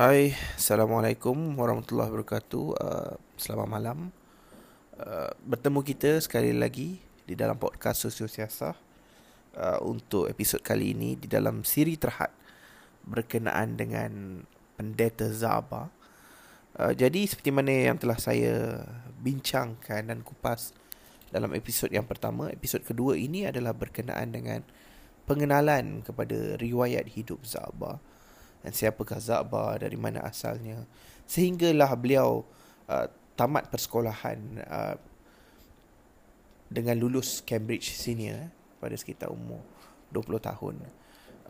Hai, Assalamualaikum warahmatullahi wabarakatuh. Uh, Selamat malam. Uh, Bertemu kita sekali lagi Di dalam podcast Sosio Siasah uh, Untuk episod kali ini Di dalam siri terhad Berkenaan dengan Pendeta Zaba. Uh, Jadi seperti mana yang telah saya Bincangkan dan kupas Dalam episod yang pertama Episod kedua ini adalah berkenaan dengan Pengenalan kepada riwayat hidup Zaba dan siapakah Zaba dari mana asalnya. Sehinggalah beliau uh, tamat persekolahan uh, dengan lulus Cambridge senior eh, pada sekitar umur 20 tahun.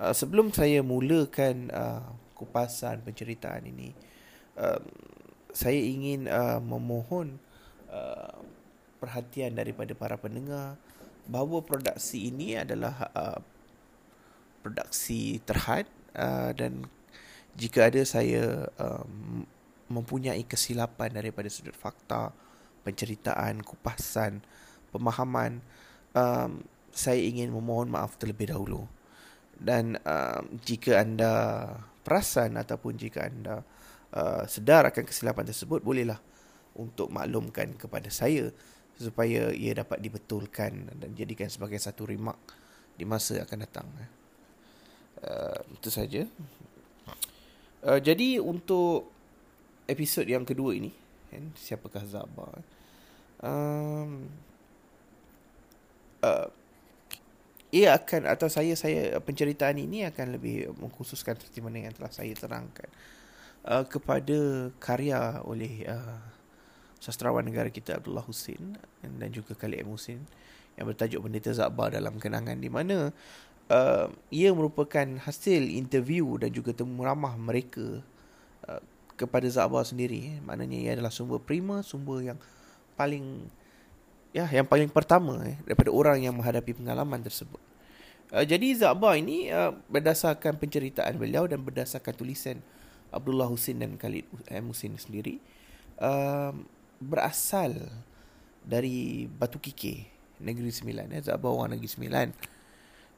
Uh, sebelum saya mulakan uh, kupasan penceritaan ini uh, saya ingin uh, memohon uh, perhatian daripada para pendengar bahawa produksi ini adalah uh, produksi terhad uh, dan jika ada saya um, mempunyai kesilapan daripada sudut fakta, penceritaan, kupasan, pemahaman, um, saya ingin memohon maaf terlebih dahulu. Dan um, jika anda perasan ataupun jika anda uh, sedar akan kesilapan tersebut, bolehlah untuk maklumkan kepada saya supaya ia dapat dibetulkan dan jadikan sebagai satu remark di masa akan datang. Uh, itu saja. Uh, jadi untuk episod yang kedua ini, kan, siapakah Zaba? Um, uh, ia akan atau saya saya penceritaan ini akan lebih mengkhususkan seperti mana yang telah saya terangkan uh, kepada karya oleh uh, sastrawan negara kita Abdullah Husin dan juga Khalid M. Husin yang bertajuk Pendeta Zaba dalam kenangan di mana uh, ia merupakan hasil interview dan juga temu ramah mereka uh, kepada Zaba sendiri maknanya ia adalah sumber prima sumber yang paling ya yang paling pertama eh, daripada orang yang menghadapi pengalaman tersebut uh, jadi Zaba ini uh, berdasarkan penceritaan beliau dan berdasarkan tulisan Abdullah Husin dan Khalid M. Husin sendiri uh, berasal dari Batu Kike Negeri Sembilan eh. Zaba orang Negeri Sembilan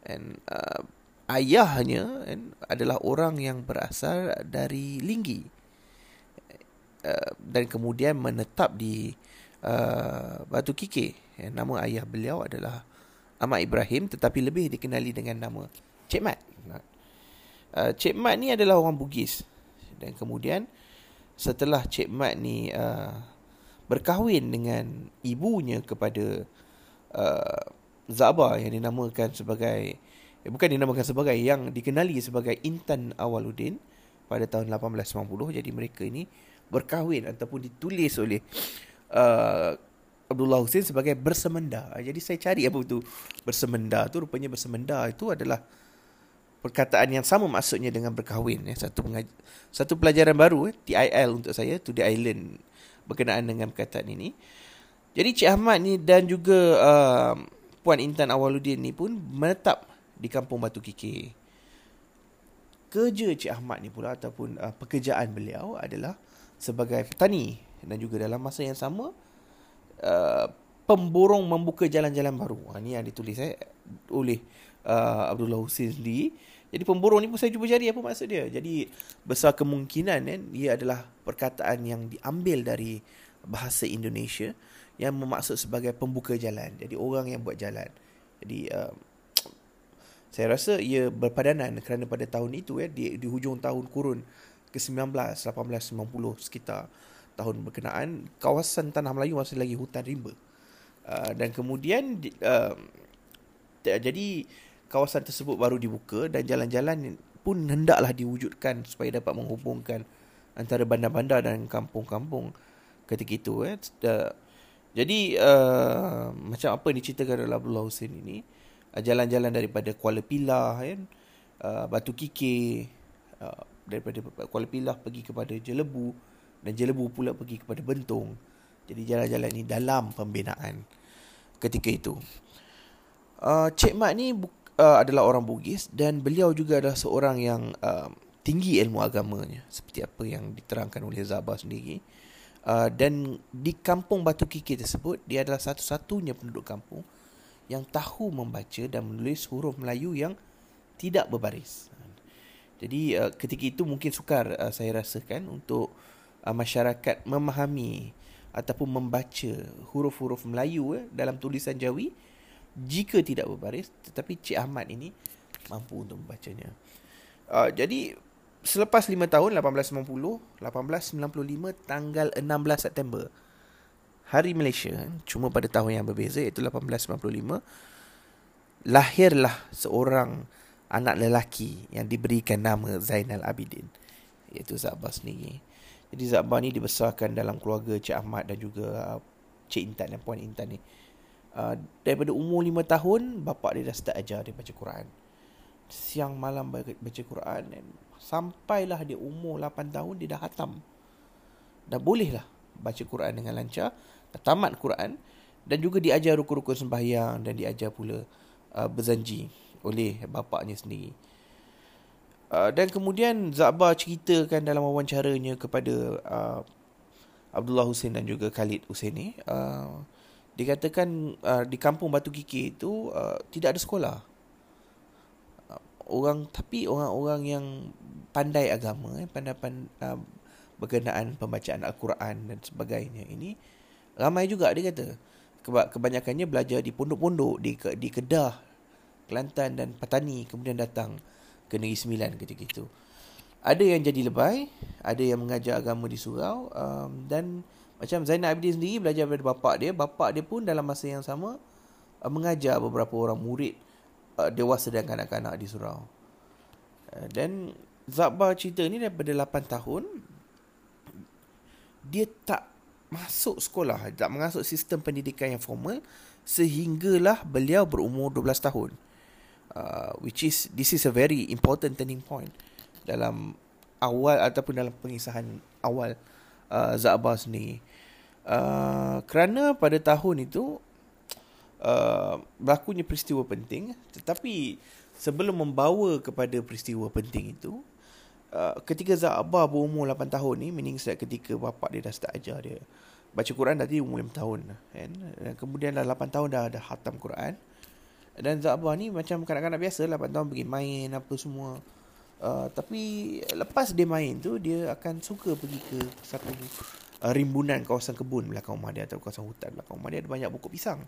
and uh, ayahnya and, adalah orang yang berasal dari Linggi. Uh, dan kemudian menetap di uh, Batu Kike and nama ayah beliau adalah Ahmad Ibrahim tetapi lebih dikenali dengan nama Cik Mat. Uh, Cik Mat ni adalah orang Bugis. Dan kemudian setelah Cik Mat ni uh, berkahwin dengan ibunya kepada uh, Zaba yang dinamakan sebagai eh, bukan dinamakan sebagai yang dikenali sebagai Intan Awaluddin pada tahun 1890 jadi mereka ini berkahwin ataupun ditulis oleh uh, Abdullah Hussein sebagai bersemenda. Jadi saya cari apa itu bersemenda tu rupanya bersemenda itu adalah perkataan yang sama maksudnya dengan berkahwin ya. Satu pengaj- satu pelajaran baru eh, TIL untuk saya to the island berkenaan dengan perkataan ini. Jadi Cik Ahmad ni dan juga uh, Puan Intan Awaluddin ni pun menetap di kampung Batu Kiki. Kerja Cik Ahmad ni pula ataupun uh, pekerjaan beliau adalah sebagai petani dan juga dalam masa yang sama uh, pemborong membuka jalan-jalan baru. Ha, ni yang ditulis eh, oleh uh, Abdullah Husin sendiri. Jadi pemborong ni pun saya cuba cari apa maksud dia. Jadi besar kemungkinan kan ia adalah perkataan yang diambil dari bahasa Indonesia yang bermaksud sebagai pembuka jalan. Jadi orang yang buat jalan. Jadi uh, saya rasa ia berpadanan kerana pada tahun itu ya di, di hujung tahun kurun ke-19 1890 sekitar tahun berkenaan kawasan tanah Melayu masih lagi hutan rimba. Uh, dan kemudian uh, jadi kawasan tersebut baru dibuka dan jalan-jalan pun hendaklah diwujudkan supaya dapat menghubungkan antara bandar-bandar dan kampung-kampung ketika itu eh. Jadi uh, macam apa yang diceritakan oleh Abdullah Hussein ini uh, jalan-jalan daripada Kuala Pilah kan uh, Batu Kikir uh, daripada Kuala Pilah pergi kepada Jelebu dan Jelebu pula pergi kepada Bentong. Jadi jalan-jalan ini dalam pembinaan ketika itu. Uh, Cik Mat ni uh, adalah orang Bugis dan beliau juga adalah seorang yang uh, tinggi ilmu agamanya seperti apa yang diterangkan oleh Zabah sendiri. Uh, dan di kampung Batu Kiki tersebut dia adalah satu-satunya penduduk kampung yang tahu membaca dan menulis huruf Melayu yang tidak berbaris. Jadi uh, ketika itu mungkin sukar uh, saya rasakan untuk uh, masyarakat memahami ataupun membaca huruf-huruf Melayu eh, dalam tulisan Jawi jika tidak berbaris tetapi Cik Ahmad ini mampu untuk membacanya. Uh, jadi selepas 5 tahun 1890 1895 tanggal 16 September hari Malaysia cuma pada tahun yang berbeza iaitu 1895 lahirlah seorang anak lelaki yang diberikan nama Zainal Abidin iaitu Zabah sendiri. Jadi Zabah ni dibesarkan dalam keluarga Cik Ahmad dan juga uh, Cik Intan dan Puan Intan ni. Uh, daripada umur 5 tahun bapa dia dah start ajar dia baca Quran. Siang malam baca Quran dan Sampailah dia umur 8 tahun dia dah hatam. Dah bolehlah baca Quran dengan lancar. Dah tamat Quran. Dan juga diajar rukun-rukun sembahyang dan diajar pula uh, berzanji oleh bapaknya sendiri. Uh, dan kemudian Zabah ceritakan dalam wawancaranya kepada uh, Abdullah Hussein dan juga Khalid Hussein ni. Uh, dikatakan uh, di kampung Batu Kikir itu uh, tidak ada sekolah. Orang tapi orang-orang yang pandai agama eh, pandai pandai uh, berkenaan pembacaan al-Quran dan sebagainya ini ramai juga dia kata. Kebanyakannya belajar di pondok-pondok di di Kedah Kelantan dan Patani kemudian datang ke Negeri Sembilan ketika itu. Ada yang jadi lebay ada yang mengajar agama di surau um, dan macam Zainal Abidin sendiri belajar daripada bapak dia bapak dia pun dalam masa yang sama uh, mengajar beberapa orang murid uh, dewasa dan kanak-kanak di surau uh, dan Zabah cerita ni daripada 8 tahun dia tak masuk sekolah, tak masuk sistem pendidikan yang formal sehinggalah beliau berumur 12 tahun. Uh, which is this is a very important turning point dalam awal ataupun dalam pengisahan awal uh, Zabah sendiri. Uh, kerana pada tahun itu uh, berlakunya peristiwa penting tetapi sebelum membawa kepada peristiwa penting itu Uh, ketika Zabah berumur 8 tahun ni meaning sejak ketika bapak dia dah start ajar dia baca Quran tadi umur 5 tahun kan? Dan kemudian dah 8 tahun dah ada khatam Quran dan Zabah ni macam kanak-kanak biasa 8 tahun pergi main apa semua. Uh, tapi lepas dia main tu dia akan suka pergi ke satu uh, rimbunan kawasan kebun belakang rumah dia atau kawasan hutan belakang rumah dia. Ada banyak pokok pisang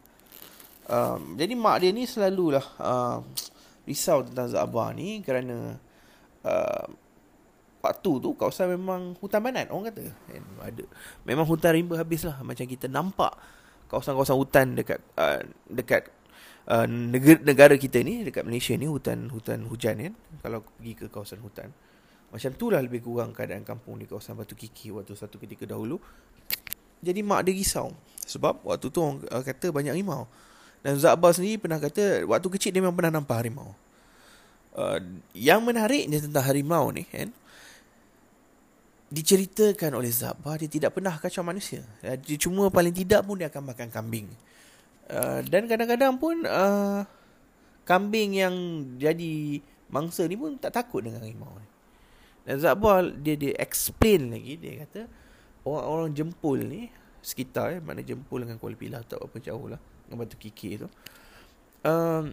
uh, jadi mak dia ni selalulah uh, risau tentang Zabah ni kerana uh, waktu tu kawasan memang hutan banat orang kata. Kan ada memang hutan rimba habis lah macam kita nampak kawasan-kawasan hutan dekat uh, dekat uh, negara, negara kita ni dekat Malaysia ni hutan hutan hujan kan kalau pergi ke kawasan hutan macam tu lah lebih kurang keadaan kampung di kawasan Batu Kiki waktu satu ketika dahulu. Jadi mak dia risau sebab waktu tu orang uh, kata banyak harimau dan Zabah sendiri pernah kata waktu kecil dia memang pernah nampak harimau uh, yang menariknya tentang harimau ni kan diceritakan oleh Zabah dia tidak pernah kacau manusia. Dia cuma paling tidak pun dia akan makan kambing. Uh, dan kadang-kadang pun uh, kambing yang jadi mangsa ni pun tak takut dengan harimau ni. Dan Zabah dia dia explain lagi dia kata orang-orang jempul ni sekitar eh, mana jempul dengan Kuala Pilah tak apa jauh lah Batu Kiki tu. Um,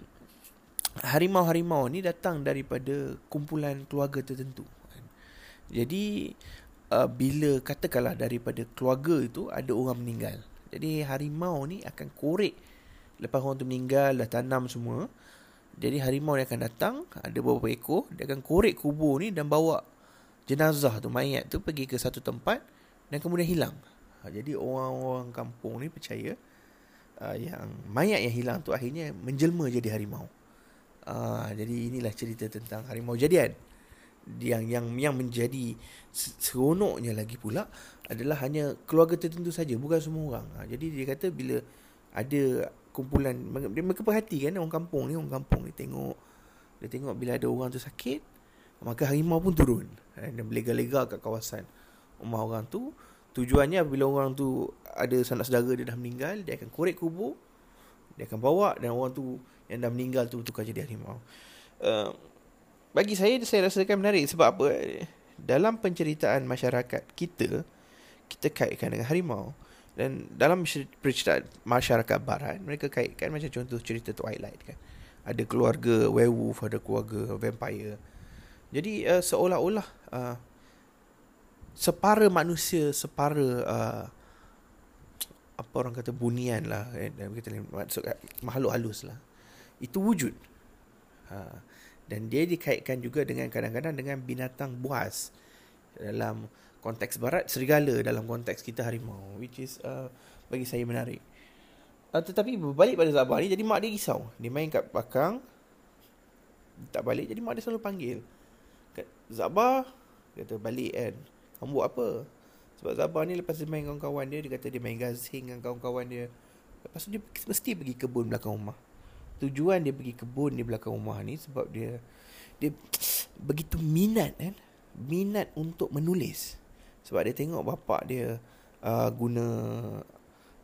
harimau-harimau ni datang daripada kumpulan keluarga tertentu. Jadi uh, bila katakanlah daripada keluarga itu ada orang meninggal. Jadi harimau ni akan korek lepas orang tu meninggal dah tanam semua. Jadi harimau ni akan datang, ada beberapa ekor, dia akan korek kubur ni dan bawa jenazah tu mayat tu pergi ke satu tempat dan kemudian hilang. Ha, jadi orang-orang kampung ni percaya uh, yang mayat yang hilang tu akhirnya menjelma jadi harimau. Uh, jadi inilah cerita tentang harimau jadian yang yang yang menjadi seronoknya lagi pula adalah hanya keluarga tertentu saja bukan semua orang. Ha, jadi dia kata bila ada kumpulan dia mereka perhati kan orang kampung ni orang kampung ni tengok dia tengok bila ada orang tu sakit maka harimau pun turun ha, dan berlega-lega kat kawasan rumah orang tu tujuannya bila orang tu ada sanak saudara dia dah meninggal dia akan korek kubur dia akan bawa dan orang tu yang dah meninggal tu tukar jadi harimau. Uh, bagi saya saya rasakan menarik sebab apa? Dalam penceritaan masyarakat kita kita kaitkan dengan harimau. Dan dalam penceritaan masyarakat barat mereka kaitkan macam contoh cerita Twilight kan. Ada keluarga werewolf ada keluarga vampire. Jadi uh, seolah-olah uh, separa manusia, separa uh, apa orang kata bunian lah. Eh, kita maksud makhluk halus lah. Itu wujud. Ha. dan dia dikaitkan juga dengan kadang-kadang dengan binatang buas dalam konteks barat serigala dalam konteks kita harimau which is uh, bagi saya menarik. Uh, tetapi berbalik pada Zabah ni jadi mak dia risau. Dia main kat belakang tak balik jadi mak dia selalu panggil. Zabah kata balik kan kamu buat apa? Sebab Zabah ni lepas dia main kawan-kawan dia Dia kata dia main gazing dengan kawan-kawan dia. Lepas tu dia mesti pergi kebun belakang rumah. Tujuan dia pergi kebun di belakang rumah ni Sebab dia Dia begitu minat kan? Minat untuk menulis. Sebab dia tengok bapak dia uh, Guna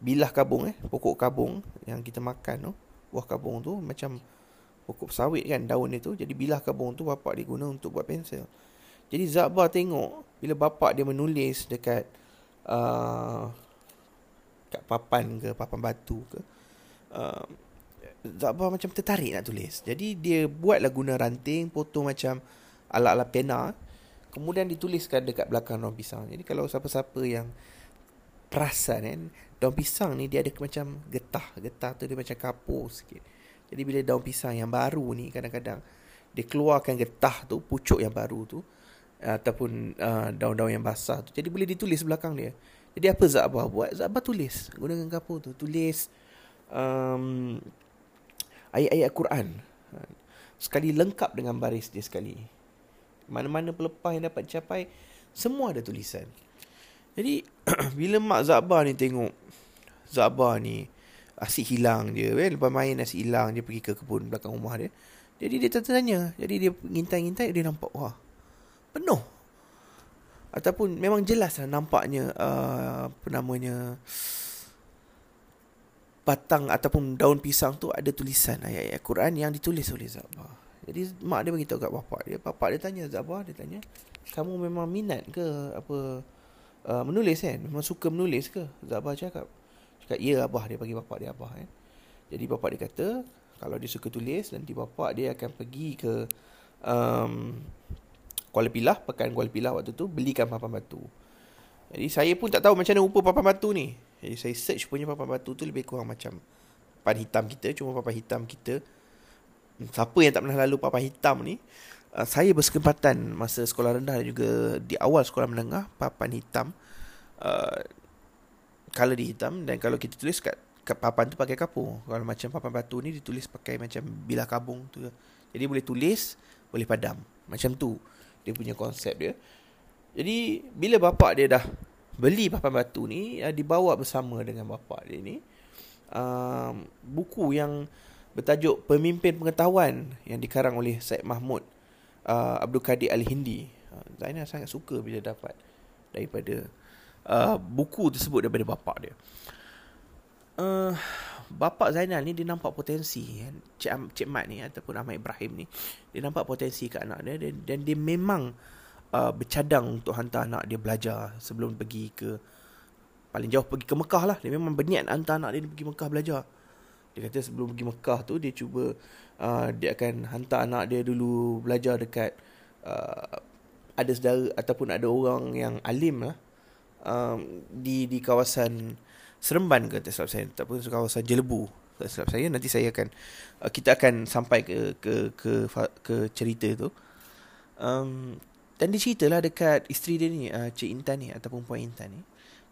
Bilah kabung eh? Pokok kabung Yang kita makan tu Buah kabung tu Macam Pokok sawit kan Daun dia tu. Jadi bilah kabung tu Bapak dia guna untuk buat pensel jadi Zabah tengok bila bapak dia menulis dekat uh, kat papan ke papan batu ke uh, Zabah macam tertarik nak tulis. Jadi dia buatlah guna ranting, potong macam ala-ala pena. Kemudian dituliskan dekat belakang daun pisang. Jadi kalau siapa-siapa yang perasan kan, daun pisang ni dia ada macam getah. Getah tu dia macam kapur sikit. Jadi bila daun pisang yang baru ni kadang-kadang dia keluarkan getah tu, pucuk yang baru tu, ataupun uh, daun-daun yang basah tu. Jadi boleh ditulis belakang dia. Jadi apa Zabah buat? Zabah tulis gunakan kapur tu. Tulis um, ayat-ayat Quran. Sekali lengkap dengan baris dia sekali. Mana-mana pelepah yang dapat capai, semua ada tulisan. Jadi bila mak Zabah ni tengok Zabah ni asyik hilang dia kan lepas main asyik hilang dia pergi ke kebun belakang rumah dia. Jadi dia tanya, jadi dia ngintai-ngintai dia nampak wah penuh ataupun memang jelas lah nampaknya uh, apa namanya batang ataupun daun pisang tu ada tulisan ayat-ayat Quran yang ditulis oleh Zabah. Jadi mak dia beritahu kat bapak dia. Bapak dia tanya Zabah, dia tanya, "Kamu memang minat ke apa uh, menulis kan? Memang suka menulis ke?" Zabah cakap. Cakap, "Ya, abah." Dia bagi bapak dia abah kan. Jadi bapak dia kata, kalau dia suka tulis nanti bapak dia akan pergi ke um, Kuala Pilah, pekan Kuala Pilah waktu tu belikan papan batu. Jadi saya pun tak tahu macam mana rupa papan batu ni. Jadi saya search punya papan batu tu lebih kurang macam papan hitam kita, cuma papan hitam kita. Siapa yang tak pernah lalu papan hitam ni, uh, saya berkesempatan masa sekolah rendah dan juga di awal sekolah menengah papan hitam uh, color di hitam dan kalau kita tulis kat, kat papan tu pakai kapur. Kalau macam papan batu ni ditulis pakai macam bilah kabung tu. Jadi boleh tulis, boleh padam. Macam tu dia punya konsep dia. Jadi bila bapak dia dah beli papan batu ni uh, dibawa bersama dengan bapak dia ni uh, buku yang bertajuk Pemimpin Pengetahuan yang dikarang oleh Syed Mahmud uh, Abdul Qadir Al-Hindi. Uh, Zainal sangat suka bila dapat daripada uh, buku tersebut daripada bapak dia. Uh, Bapak Zainal ni dia nampak potensi kan? Cik, Cik Mat ni ataupun Ahmad Ibrahim ni dia nampak potensi kat anak dia dan, dan dia memang uh, bercadang untuk hantar anak dia belajar sebelum pergi ke paling jauh pergi ke Mekah lah dia memang berniat hantar anak dia pergi Mekah belajar dia kata sebelum pergi Mekah tu dia cuba uh, dia akan hantar anak dia dulu belajar dekat uh, ada saudara ataupun ada orang yang alim lah um, di di kawasan Seremban ke tak silap saya ataupun kawasan Jelebu. Tak silap saya nanti saya akan uh, kita akan sampai ke ke ke ke cerita tu. Um, dan dia ceritalah dekat isteri dia ni uh, Cik Intan ni ataupun Puan Intan ni.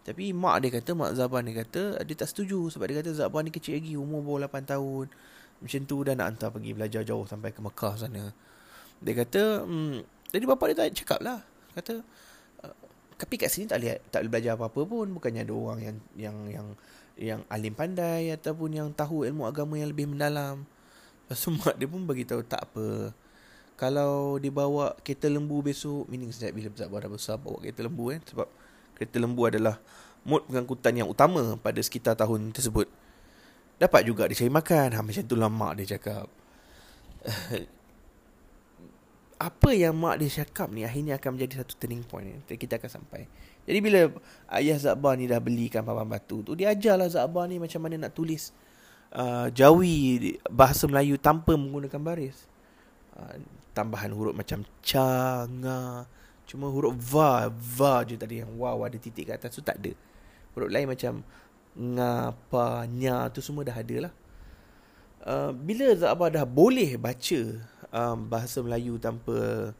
Tapi mak dia kata mak Zaban dia kata dia tak setuju sebab dia kata Zaban ni kecil lagi umur baru 8 tahun. Macam tu dah nak hantar pergi belajar jauh sampai ke Mekah sana. Dia kata um, jadi bapak dia tak cakap lah. Kata tapi kat sini tak boleh tak boleh belajar apa-apa pun bukannya ada orang yang yang yang yang alim pandai ataupun yang tahu ilmu agama yang lebih mendalam. Lepas tu mak dia pun bagi tahu tak apa. Kalau dibawa kereta lembu besok, meaning sejak bila besar besar bawa kereta lembu kan sebab kereta lembu adalah mod pengangkutan yang utama pada sekitar tahun tersebut. Dapat juga dia cari makan. Ha, macam tu lah mak dia cakap. apa yang mak dia cakap ni akhirnya akan menjadi satu turning point ni. Kita akan sampai. Jadi bila ayah Zabah ni dah belikan papan batu tu, dia ajarlah Zabah ni macam mana nak tulis uh, jawi bahasa Melayu tanpa menggunakan baris. uh, tambahan huruf macam cha nga cuma huruf va va je tadi yang wow ada titik kat atas tu tak ada huruf lain macam nga pa nya tu semua dah ada lah uh, bila Zabah dah boleh baca um, bahasa Melayu tanpa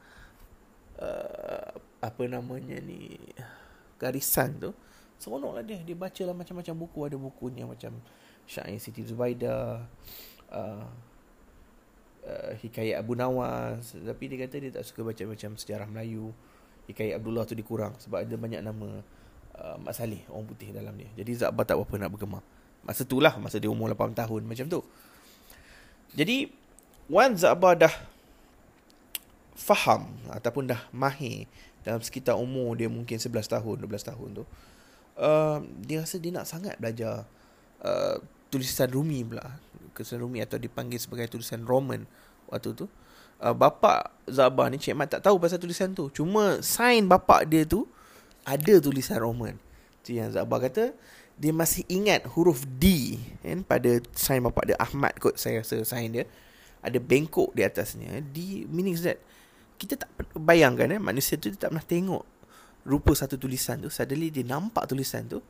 uh, apa namanya ni garisan tu seronok lah dia. Dia baca lah macam-macam buku. Ada bukunya macam Syair Siti Zubaida uh, uh, Hikayat Abu Nawas. Tapi dia kata dia tak suka baca macam sejarah Melayu. Hikayat Abdullah tu dikurang sebab ada banyak nama uh, Mak Saleh orang putih dalam dia. Jadi Zabah tak apa nak bergema. Masa tu lah masa dia umur 8 tahun macam tu. Jadi once Zabah dah faham ataupun dah mahir dalam sekitar umur dia mungkin 11 tahun 12 tahun tu uh, dia rasa dia nak sangat belajar uh, tulisan Rumi pula. Tulisan Rumi atau dipanggil sebagai tulisan Roman waktu tu. Uh, bapa Zabah ni Cik Mat tak tahu pasal tulisan tu. Cuma sign bapa dia tu ada tulisan Roman. Tu yang Zabah kata dia masih ingat huruf D kan pada sign bapa dia Ahmad kot saya rasa sign dia ada bengkok di atasnya D meaning that kita tak bayangkan eh manusia tu tak pernah tengok rupa satu tulisan tu suddenly dia nampak tulisan tu.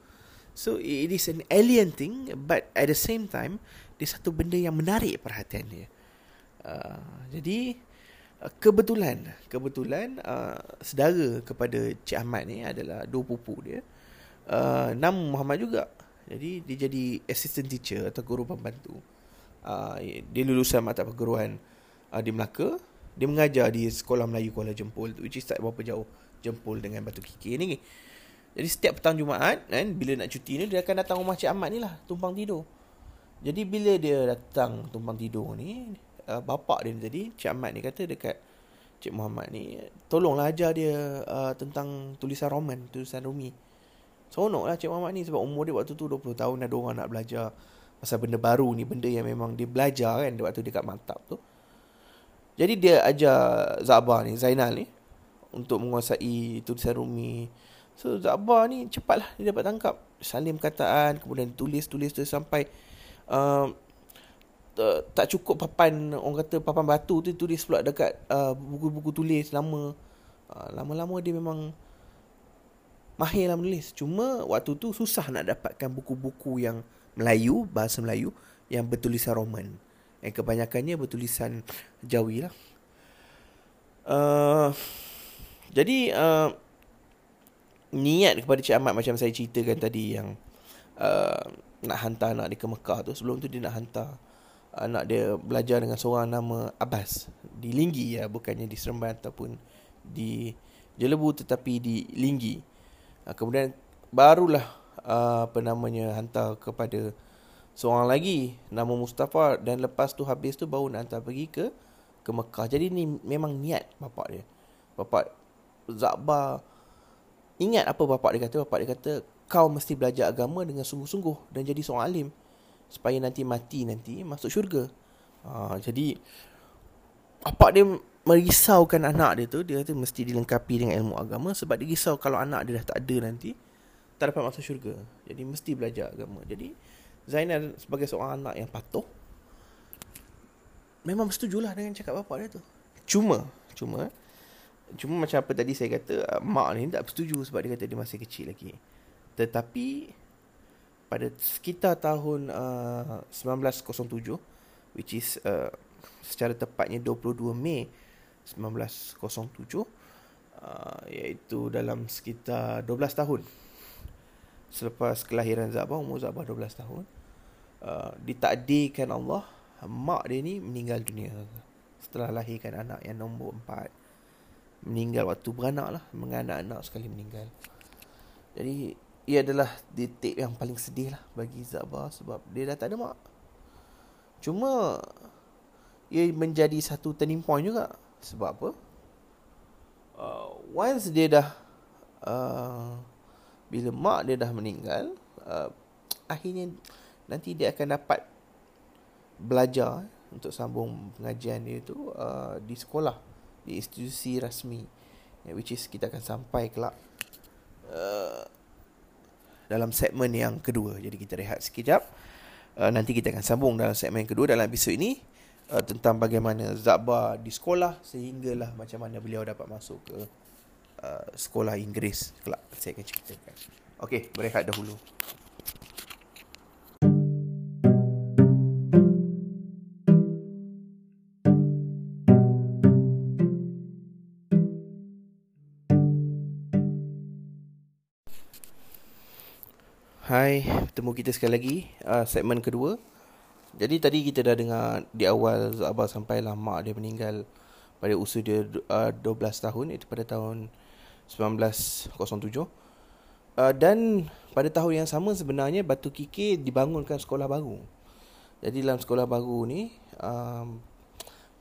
So it is an alien thing but at the same time dia satu benda yang menarik perhatian dia. Uh, jadi uh, kebetulan kebetulan uh, saudara kepada Cik Ahmad ni adalah dua pupu dia. Uh, nama Muhammad juga. Jadi dia jadi assistant teacher atau guru pembantu uh, dia lulusan mata perguruan uh, di Melaka. Dia mengajar di sekolah Melayu Kuala Jempol which is tak berapa jauh Jempol dengan Batu Kikir ni. Jadi setiap petang Jumaat kan bila nak cuti ni dia akan datang rumah Cik Ahmad ni lah tumpang tidur. Jadi bila dia datang tumpang tidur ni uh, bapak dia ni tadi Cik Ahmad ni kata dekat Cik Muhammad ni tolonglah ajar dia uh, tentang tulisan roman tulisan Rumi. Seronok lah Cik Muhammad ni sebab umur dia waktu tu 20 tahun ada orang nak belajar pasal benda baru ni benda yang memang dia belajar kan waktu dekat maktab tu jadi dia ajar Zabah ni, Zainal ni untuk menguasai tulisan Rumi. So Zabah ni cepatlah dia dapat tangkap. Salim kataan, kemudian tulis-tulis tu sampai uh, tak cukup papan orang kata papan batu tu tulis pula dekat uh, buku-buku tulis lama. Uh, lama-lama dia memang mahir lah menulis. Cuma waktu tu susah nak dapatkan buku-buku yang Melayu, bahasa Melayu yang bertulisan Roman. Yang kebanyakannya bertulisan Jawi lah. Uh, jadi uh, niat kepada Cik Ahmad macam saya ceritakan tadi yang uh, nak hantar anak dia ke Mekah tu. Sebelum tu dia nak hantar anak dia belajar dengan seorang nama Abbas. Di Linggi ya, bukannya di Seremban ataupun di Jelebu tetapi di Linggi. Uh, kemudian barulah uh, apa namanya hantar kepada seorang lagi nama Mustafa dan lepas tu habis tu baru nak hantar pergi ke ke Mekah. Jadi ni memang niat bapak dia. Bapak Zakbar ingat apa bapak dia kata? Bapak dia kata kau mesti belajar agama dengan sungguh-sungguh dan jadi seorang alim supaya nanti mati nanti masuk syurga. Ha, jadi bapak dia merisaukan anak dia tu dia kata mesti dilengkapi dengan ilmu agama sebab dia risau kalau anak dia dah tak ada nanti tak dapat masuk syurga. Jadi mesti belajar agama. Jadi Zainal sebagai seorang anak yang patuh memang bersetujulah dengan cakap bapak dia tu. Cuma, cuma cuma macam apa tadi saya kata mak ni tak bersetuju sebab dia kata dia masih kecil lagi. Tetapi pada sekitar tahun uh, 1907 which is uh, secara tepatnya 22 Mei 1907 uh, iaitu dalam sekitar 12 tahun selepas kelahiran Zabah umur Zabah 12 tahun uh, ditakdirkan Allah mak dia ni meninggal dunia. Setelah lahirkan anak yang nombor empat meninggal waktu beranak lah menganak-anak sekali meninggal. Jadi ia adalah detik yang paling sedih lah bagi Zabah sebab dia dah tak ada mak. Cuma ia menjadi satu turning point juga. Sebab apa? Uh, once dia dah uh, bila mak dia dah meninggal uh, akhirnya nanti dia akan dapat belajar untuk sambung pengajian dia tu uh, di sekolah di institusi rasmi yeah, which is kita akan sampai kelak uh, dalam segmen yang kedua. Jadi kita rehat sekejap. Uh, nanti kita akan sambung dalam segmen yang kedua dalam episod ini uh, tentang bagaimana Zakbar di sekolah sehinggalah macam mana beliau dapat masuk ke uh, sekolah Inggeris kelak saya akan ceritakan. Okey, berehat dahulu. Hai, bertemu kita sekali lagi uh, segmen kedua. Jadi tadi kita dah dengar di awal Abah sampailah mak dia meninggal pada usia dia uh, 12 tahun itu pada tahun 1907. Uh, dan pada tahun yang sama sebenarnya Batu Kiki dibangunkan sekolah baru. Jadi dalam sekolah baru ni um,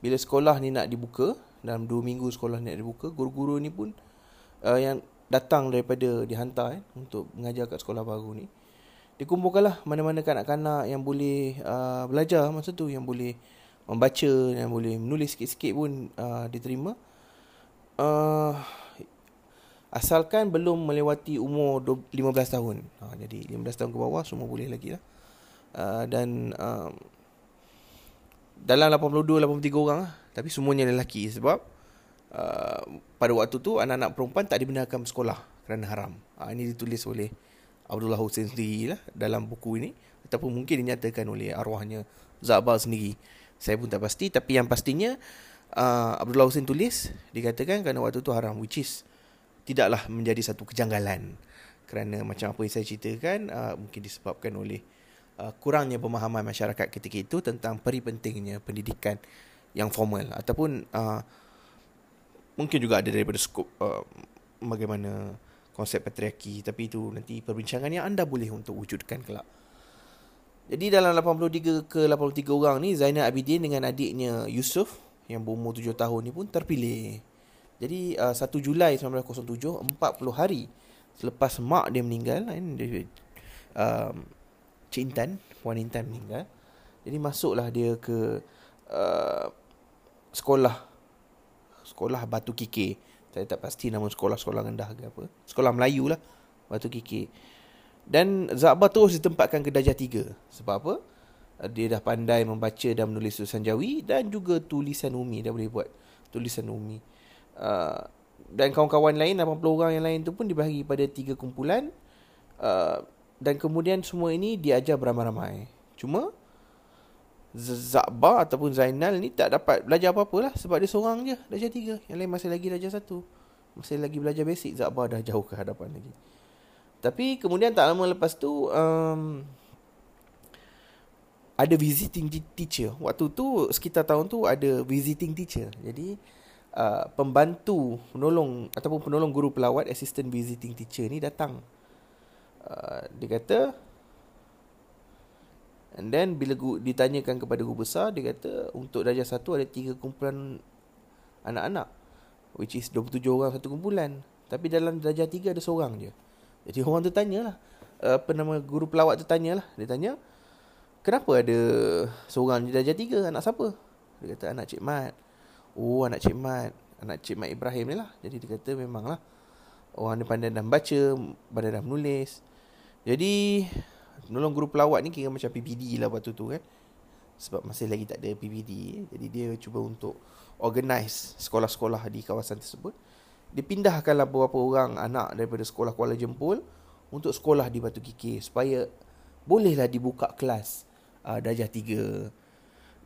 bila sekolah ni nak dibuka dalam 2 minggu sekolah ni nak dibuka, guru-guru ni pun uh, yang datang daripada dihantar eh, untuk mengajar kat sekolah baru ni dikumpulkanlah mana-mana kanak-kanak yang boleh uh, belajar masa tu yang boleh membaca yang boleh menulis sikit-sikit pun uh, diterima uh, asalkan belum melewati umur 15 tahun uh, jadi 15 tahun ke bawah semua boleh lagi lah uh, dan uh, dalam 82 83 orang lah tapi semuanya lelaki sebab uh, pada waktu tu anak-anak perempuan tak dibenarkan bersekolah kerana haram. Uh, ini ditulis oleh Abdullah Hussein sendiri lah dalam buku ini ataupun mungkin dinyatakan oleh arwahnya Zabal sendiri. Saya pun tak pasti tapi yang pastinya uh, Abdullah Hussein tulis dikatakan kerana waktu tu haram which is tidaklah menjadi satu kejanggalan kerana macam apa yang saya ceritakan uh, mungkin disebabkan oleh uh, kurangnya pemahaman masyarakat ketika itu tentang peri pentingnya pendidikan yang formal ataupun uh, mungkin juga ada daripada skop uh, bagaimana konsep patriarki tapi itu nanti perbincangan yang anda boleh untuk wujudkan kelak. Jadi dalam 83 ke 83 orang ni Zainal Abidin dengan adiknya Yusuf yang berumur 7 tahun ni pun terpilih. Jadi uh, 1 Julai 1907 40 hari selepas mak dia meninggal kan dia, um, Cik Intan, Puan Intan meninggal. Jadi masuklah dia ke uh, sekolah sekolah Batu Kiki. Saya tak pasti nama sekolah-sekolah rendah ke apa. Sekolah Melayu lah. Batu Kiki. Dan Zakbar terus ditempatkan ke Darjah 3. Sebab apa? Dia dah pandai membaca dan menulis tulisan Jawi dan juga tulisan Umi. Dia boleh buat tulisan Umi. Uh, dan kawan-kawan lain, 80 orang yang lain tu pun dibahagi pada tiga kumpulan. Uh, dan kemudian semua ini diajar beramai-ramai. Cuma Zakbar ataupun Zainal ni tak dapat belajar apa-apa lah sebab dia seorang je darjah tiga. Yang lain masih lagi darjah satu. Masih lagi belajar basic. Zakbar dah jauh ke hadapan lagi. Tapi kemudian tak lama lepas tu um, ada visiting teacher. Waktu tu sekitar tahun tu ada visiting teacher. Jadi uh, pembantu penolong ataupun penolong guru pelawat assistant visiting teacher ni datang. Uh, dia kata And then bila ditanyakan kepada guru besar, dia kata untuk darjah satu ada tiga kumpulan anak-anak. Which is 27 orang satu kumpulan. Tapi dalam darjah tiga ada seorang je. Jadi orang tu tanyalah. Apa nama guru pelawat tu tanyalah. Dia tanya, kenapa ada seorang di darjah tiga? Anak siapa? Dia kata anak Cik Mat. Oh anak Cik Mat. Anak Cik Mat Ibrahim ni lah. Jadi dia kata memanglah. Orang ni pandai dalam baca, pandai dalam menulis. Jadi Penolong guru pelawat ni kira macam PPD lah waktu tu kan Sebab masih lagi tak ada PPD Jadi dia cuba untuk organize sekolah-sekolah di kawasan tersebut Dia pindahkanlah beberapa orang anak daripada sekolah Kuala Jempol Untuk sekolah di Batu Kikir Supaya bolehlah dibuka kelas uh, darjah 3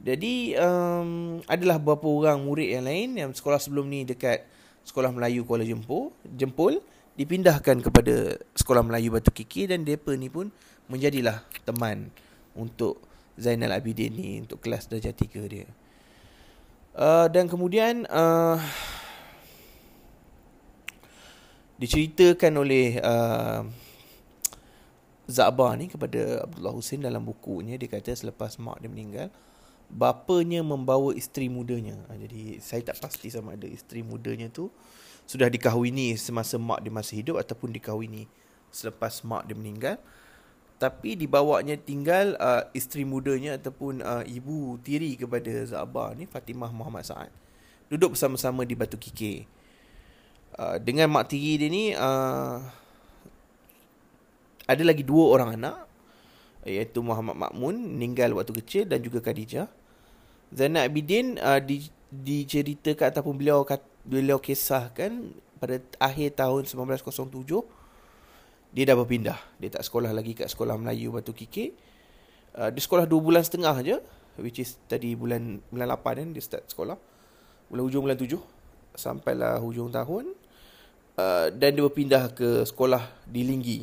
Jadi um, adalah beberapa orang murid yang lain Yang sekolah sebelum ni dekat Sekolah Melayu Kuala Jempol Jempol Dipindahkan kepada Sekolah Melayu Batu Kikir Dan mereka ni pun menjadilah teman untuk Zainal Abidin ni untuk kelas darjah 3 dia. Uh, dan kemudian uh, diceritakan oleh uh, Zabar ni kepada Abdullah Hussein dalam bukunya dia kata selepas mak dia meninggal bapanya membawa isteri mudanya. Uh, jadi saya tak pasti sama ada isteri mudanya tu sudah dikahwini semasa mak dia masih hidup ataupun dikahwini selepas mak dia meninggal. Tapi dibawanya tinggal uh, isteri mudanya ataupun uh, ibu tiri kepada Zabar ni Fatimah Muhammad Saad duduk bersama-sama di Batu Kikir uh, dengan mak tiri dia ni uh, ada lagi dua orang anak iaitu Muhammad Makmun meninggal waktu kecil dan juga Khadijah Zainal Abidin uh, di, diceritakan ataupun beliau beliau kisahkan pada akhir tahun 1907 dia dah berpindah. Dia tak sekolah lagi kat sekolah Melayu Batu Kikik. Uh, dia sekolah 2 bulan setengah aja which is tadi bulan bulan 8 kan dia start sekolah. Bulan hujung bulan 7 sampailah hujung tahun uh, dan dia berpindah ke sekolah di Linggi.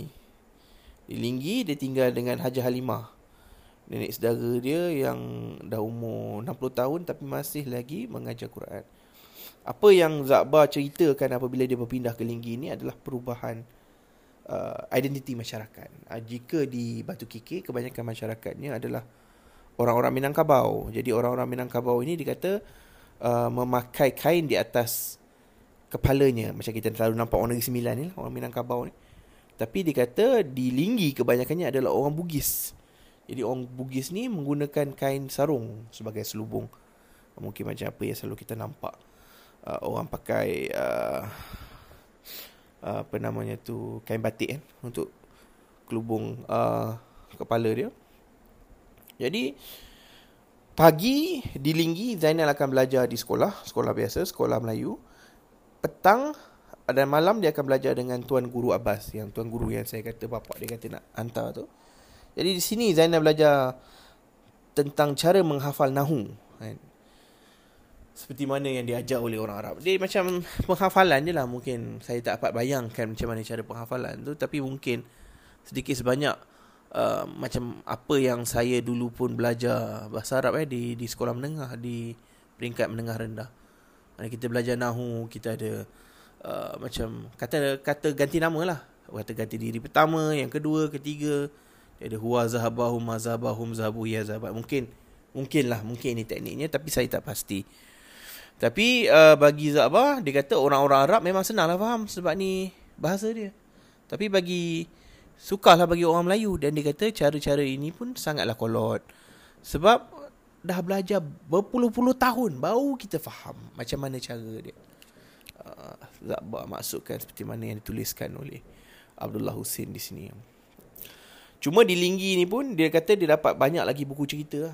Di Linggi dia tinggal dengan Haji Halimah. Nenek saudara dia yang dah umur 60 tahun tapi masih lagi mengajar Quran. Apa yang Zakbar ceritakan apabila dia berpindah ke Linggi ini adalah perubahan uh, identiti masyarakat. Uh, jika di Batu Kikik, kebanyakan masyarakatnya adalah orang-orang Minangkabau. Jadi orang-orang Minangkabau ini dikata uh, memakai kain di atas kepalanya. Macam kita selalu nampak orang Negeri Sembilan ni lah, orang Minangkabau ni. Tapi dikata di Linggi kebanyakannya adalah orang Bugis. Jadi orang Bugis ni menggunakan kain sarung sebagai selubung. Mungkin macam apa yang selalu kita nampak. Uh, orang pakai uh, apa namanya tu kain batik kan untuk kelubung uh, kepala dia. Jadi pagi di Linggi Zainal akan belajar di sekolah, sekolah biasa, sekolah Melayu. Petang dan malam dia akan belajar dengan tuan guru Abbas yang tuan guru yang saya kata bapak dia kata nak hantar tu. Jadi di sini Zainal belajar tentang cara menghafal nahu kan seperti mana yang diajar oleh orang Arab. Dia macam penghafalan je lah mungkin. Saya tak dapat bayangkan macam mana cara penghafalan tu. Tapi mungkin sedikit sebanyak uh, macam apa yang saya dulu pun belajar bahasa Arab eh, di, di sekolah menengah, di peringkat menengah rendah. Kita belajar Nahu, kita ada uh, macam kata kata ganti nama lah. Kata ganti diri pertama, yang kedua, ketiga. Ada huwa zahabahum, mazhabahum, zahabu, ya zahabat. Mungkin, mungkin lah, mungkin ini tekniknya tapi saya tak pasti. Tapi uh, bagi Zabah dia kata orang-orang Arab memang senanglah faham sebab ni bahasa dia. Tapi bagi sukalah bagi orang Melayu dan dia kata cara-cara ini pun sangatlah kolot. Sebab dah belajar berpuluh-puluh tahun baru kita faham macam mana cara dia. Uh, Zabah masukkan seperti mana yang dituliskan oleh Abdullah Hussein di sini. Cuma di Linggi ni pun dia kata dia dapat banyak lagi buku cerita.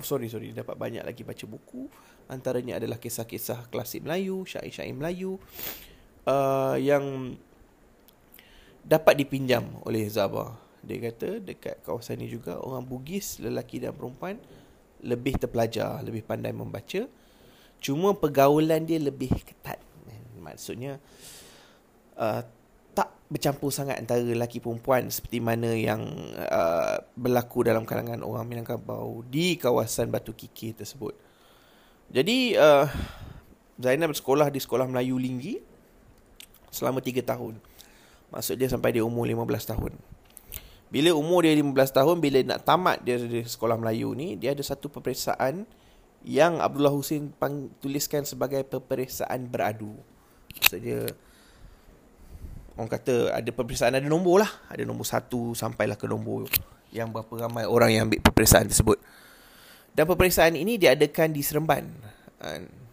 Sorry sorry dia dapat banyak lagi baca buku Antaranya adalah kisah-kisah klasik Melayu, syair-syair Melayu uh, yang dapat dipinjam oleh Zaba. Dia kata dekat kawasan ini juga orang Bugis, lelaki dan perempuan lebih terpelajar, lebih pandai membaca. Cuma pergaulan dia lebih ketat. Maksudnya uh, bercampur sangat antara lelaki perempuan seperti mana yang uh, berlaku dalam kalangan orang Minangkabau di kawasan Batu Kikir tersebut. Jadi uh, Zainab bersekolah di sekolah Melayu Linggi selama 3 tahun. Maksud dia sampai dia umur 15 tahun. Bila umur dia 15 tahun, bila nak tamat dia di sekolah Melayu ni, dia ada satu peperiksaan yang Abdullah Husin pang, tuliskan sebagai peperiksaan beradu. Maksudnya, orang kata ada peperiksaan, ada nombor lah. Ada nombor satu sampailah ke nombor yang berapa ramai orang yang ambil peperiksaan tersebut. Dan peperiksaan ini diadakan di Seremban.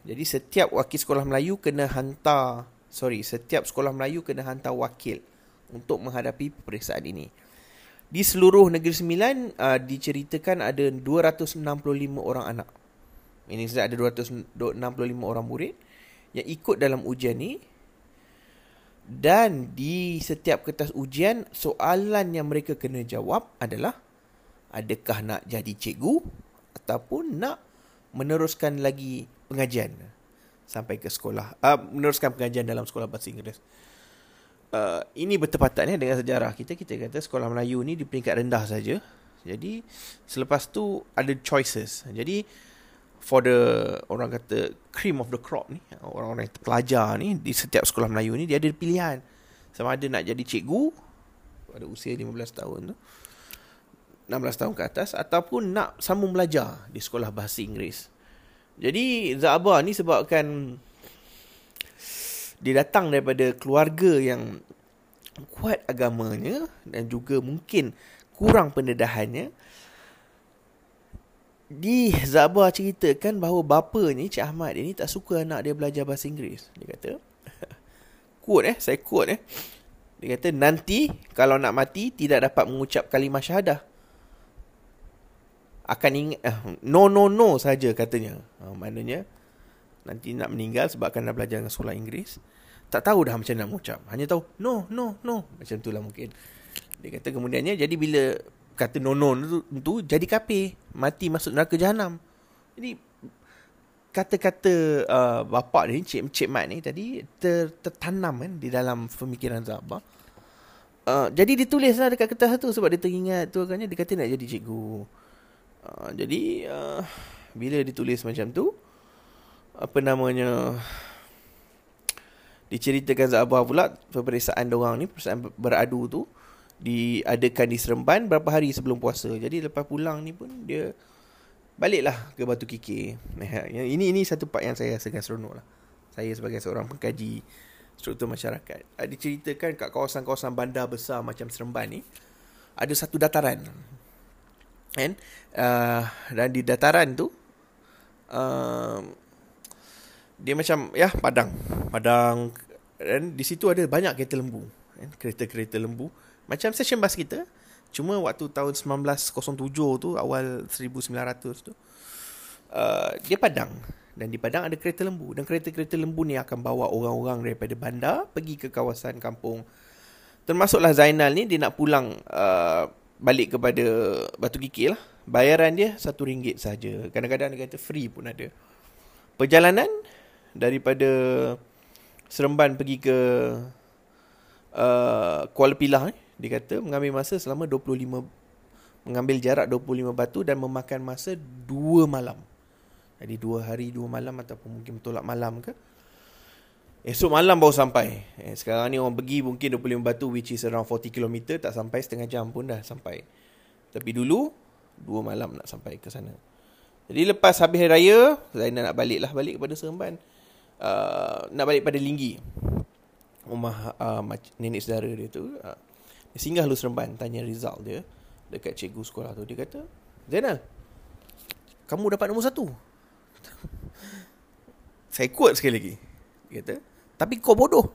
Jadi setiap wakil sekolah Melayu kena hantar, sorry, setiap sekolah Melayu kena hantar wakil untuk menghadapi peperiksaan ini. Di seluruh Negeri Sembilan uh, diceritakan ada 265 orang anak. Ini ada 265 orang murid yang ikut dalam ujian ini. Dan di setiap kertas ujian, soalan yang mereka kena jawab adalah adakah nak jadi cikgu ataupun nak meneruskan lagi pengajian sampai ke sekolah? Uh, meneruskan pengajian dalam sekolah bahasa Inggeris. Uh, ini bertepatan ya dengan sejarah kita. Kita kata sekolah Melayu ni di peringkat rendah saja. Jadi selepas tu ada choices. Jadi for the orang kata cream of the crop ni orang-orang yang pelajar ni di setiap sekolah Melayu ni dia ada pilihan sama ada nak jadi cikgu pada usia 15 tahun tu 16 tahun ke atas ataupun nak sambung belajar di sekolah bahasa Inggeris. Jadi Zaba ni sebabkan dia datang daripada keluarga yang kuat agamanya dan juga mungkin kurang pendedahannya. Di Zaba ceritakan bahawa bapa ni Cik Ahmad ini tak suka anak dia belajar bahasa Inggeris. Dia kata quote eh, saya quote eh. Dia kata nanti kalau nak mati tidak dapat mengucap kalimah syahadah akan ingat uh, no no no saja katanya. Uh, maknanya nanti nak meninggal sebab akan nak belajar dengan sekolah Inggeris. Tak tahu dah macam nak mengucap. Hanya tahu no no no macam itulah mungkin. Dia kata kemudiannya jadi bila kata no no tu, tu jadi kafir, mati masuk neraka jahanam. Jadi kata-kata uh, bapak ni, Cik, Cik Mat ni tadi ter, tertanam kan di dalam pemikiran Zabah. Uh, jadi ditulis lah dekat kertas tu sebab dia teringat tu agaknya dia kata nak jadi cikgu. Uh, jadi uh, bila ditulis macam tu apa namanya diceritakan Zabah pula peperiksaan orang ni peperiksaan beradu tu diadakan di Seremban berapa hari sebelum puasa. Jadi lepas pulang ni pun dia baliklah ke Batu Kikir. Ini ini satu part yang saya rasakan seronok lah. Saya sebagai seorang pengkaji struktur masyarakat. Uh, diceritakan kat kawasan-kawasan bandar besar macam Seremban ni ada satu dataran. Kan? Uh, dan di dataran tu uh, dia macam ya padang. Padang dan di situ ada banyak kereta lembu. Kan? Kereta-kereta lembu macam session bus kita. Cuma waktu tahun 1907 tu awal 1900 tu uh, dia padang dan di Padang ada kereta lembu dan kereta-kereta lembu ni akan bawa orang-orang daripada bandar pergi ke kawasan kampung. Termasuklah Zainal ni dia nak pulang uh, balik kepada Batu Kikir lah. Bayaran dia satu ringgit saja. Kadang-kadang dia kata free pun ada. Perjalanan daripada Seremban pergi ke uh, Kuala Pilah ni, dia kata mengambil masa selama 25 mengambil jarak 25 batu dan memakan masa 2 malam. Jadi dua hari dua malam ataupun mungkin tolak malam ke. Esok malam baru sampai. Eh, sekarang ni orang pergi mungkin 25 batu which is around 40 km tak sampai setengah jam pun dah sampai. Tapi dulu dua malam nak sampai ke sana. Jadi lepas habis raya, Zainal nak balik lah balik kepada Seremban. Uh, nak balik pada Linggi. Rumah uh, nenek saudara dia tu. Uh, singgah lu Seremban tanya result dia dekat cikgu sekolah tu. Dia kata, Zainal, kamu dapat nombor satu. Saya kuat sekali lagi. Dia kata, tapi kau bodoh.